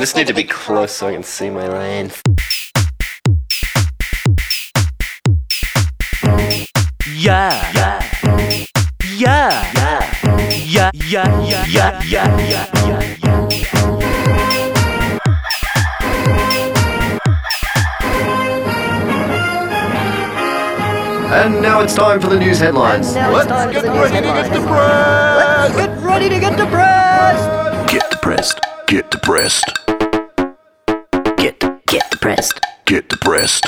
I just need to be close so I can see my lane. Yeah. Yeah. Yeah. Yeah. Yeah. Yeah. Yeah. Yeah. Yeah. Yeah. And now it's time for the news headlines. Let's get ready to get depressed. Let's get ready to get depressed. Get depressed. Get depressed. Get get depressed. Get depressed.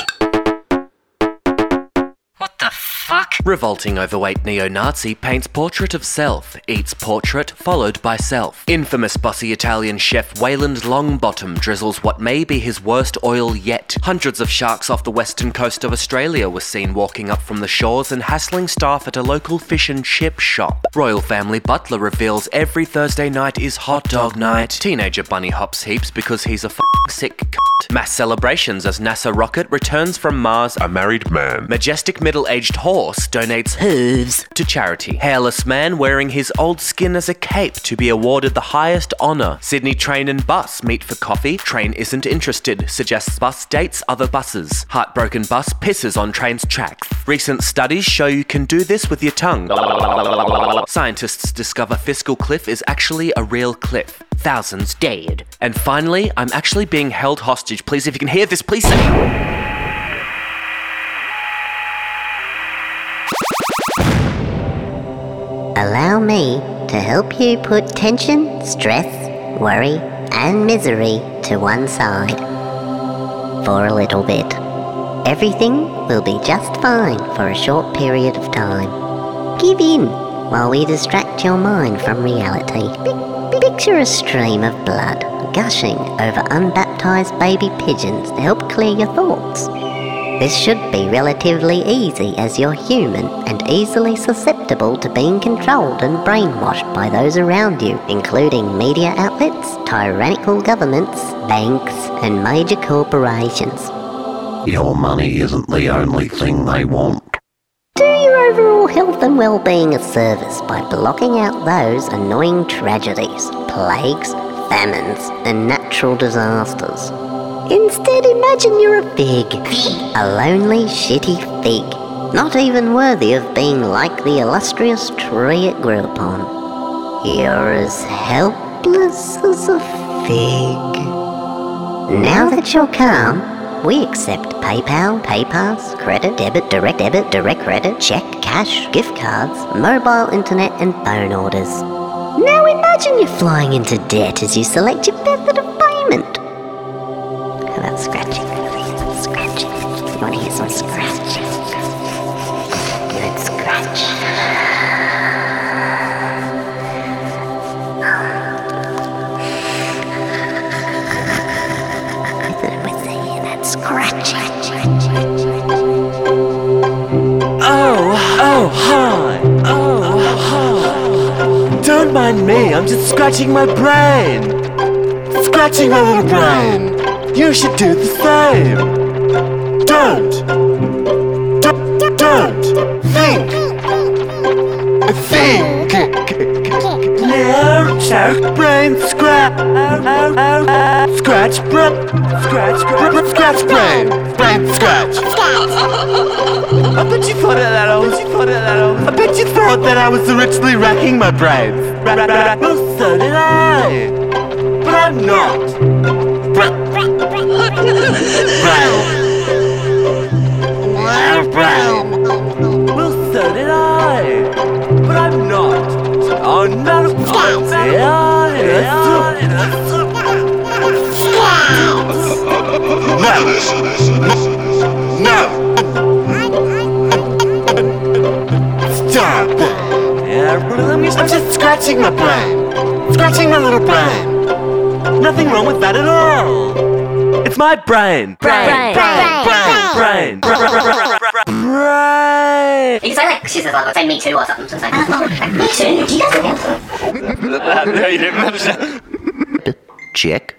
What the fuck? Revolting overweight neo Nazi paints portrait of self, eats portrait followed by self. Infamous bossy Italian chef Wayland Longbottom drizzles what may be his worst oil yet. Hundreds of sharks off the western coast of Australia were seen walking up from the shores and hassling staff at a local fish and chip shop. Royal family butler reveals every Thursday night is hot dog night. Teenager bunny hops heaps because he's a a f- sick Mass celebrations as NASA rocket returns from Mars A married man. Majestic middle aged horse donates hooves to charity. Hairless man wearing his old skin as a cape to be awarded the highest honour. Sydney train and bus meet for coffee. Train isn't interested, suggests bus dates other buses. Heartbroken bus pisses on train's tracks. Recent studies show you can do this with your tongue. Scientists discover Fiscal Cliff is actually a real cliff. Thousands dead. And finally, I'm actually being held hostage. Please, if you can hear this, please say. Allow me to help you put tension, stress, worry, and misery to one side. For a little bit. Everything will be just fine for a short period of time. Give in while we distract your mind from reality. Pi- Picture a stream of blood gushing over unbaptized baby pigeons to help clear your thoughts. This should be relatively easy as you're human and easily susceptible to being controlled and brainwashed by those around you, including media outlets, tyrannical governments, banks, and major corporations. Your money isn't the only thing they want. Do your overall health and well-being a service by blocking out those annoying tragedies, plagues, famines, and natural disasters. Instead, imagine you're a fig, a lonely, shitty fig, not even worthy of being like the illustrious tree it grew upon. You're as helpless as a fig. Now that you're calm, we accept PayPal, PayPass, credit, debit, direct debit, direct credit, check, cash, gift cards, mobile internet, and phone orders. Now imagine you're flying into debt as you select your method of payment. How about scratching? Scratching. You want to hear some scratching? That. Oh, oh, hi. Oh, hi. Don't mind me, I'm just scratching my brain. Scratching my little brain. You should do the same. Don't. Don't. Don't. Think. Think. Now, brain, scratch. Scratch, brain. Scratch, scratch, scratch, brain. Brain, scratch. I bet you thought that I was. You thought that I was. I bet you thought that I was richly racking my brains. Ra- ra- ra- Well, so did I. But I'm not. Bra- Brown. Brown. Well, so did I. But I'm not. Oh, not of course. Yeah, yeah, No. No. Stop it! Yeah, I'm just, I'm just scratching my brain. Scratching my little brain. Nothing wrong with that at all. It's my brain. Brain. Brain. Brain. Brain. Brain. You can say like, she says like, say me too or something. So it's like, me too. Do you guys do that? no, you didn't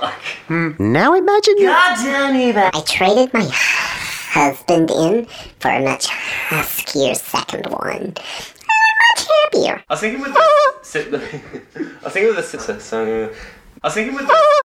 mention Check. Now imagine you. I traded my husband in for a much huskier second one. I'm much happier. I was thinking with the. sit- I was thinking with the. sit- song. I was thinking with the.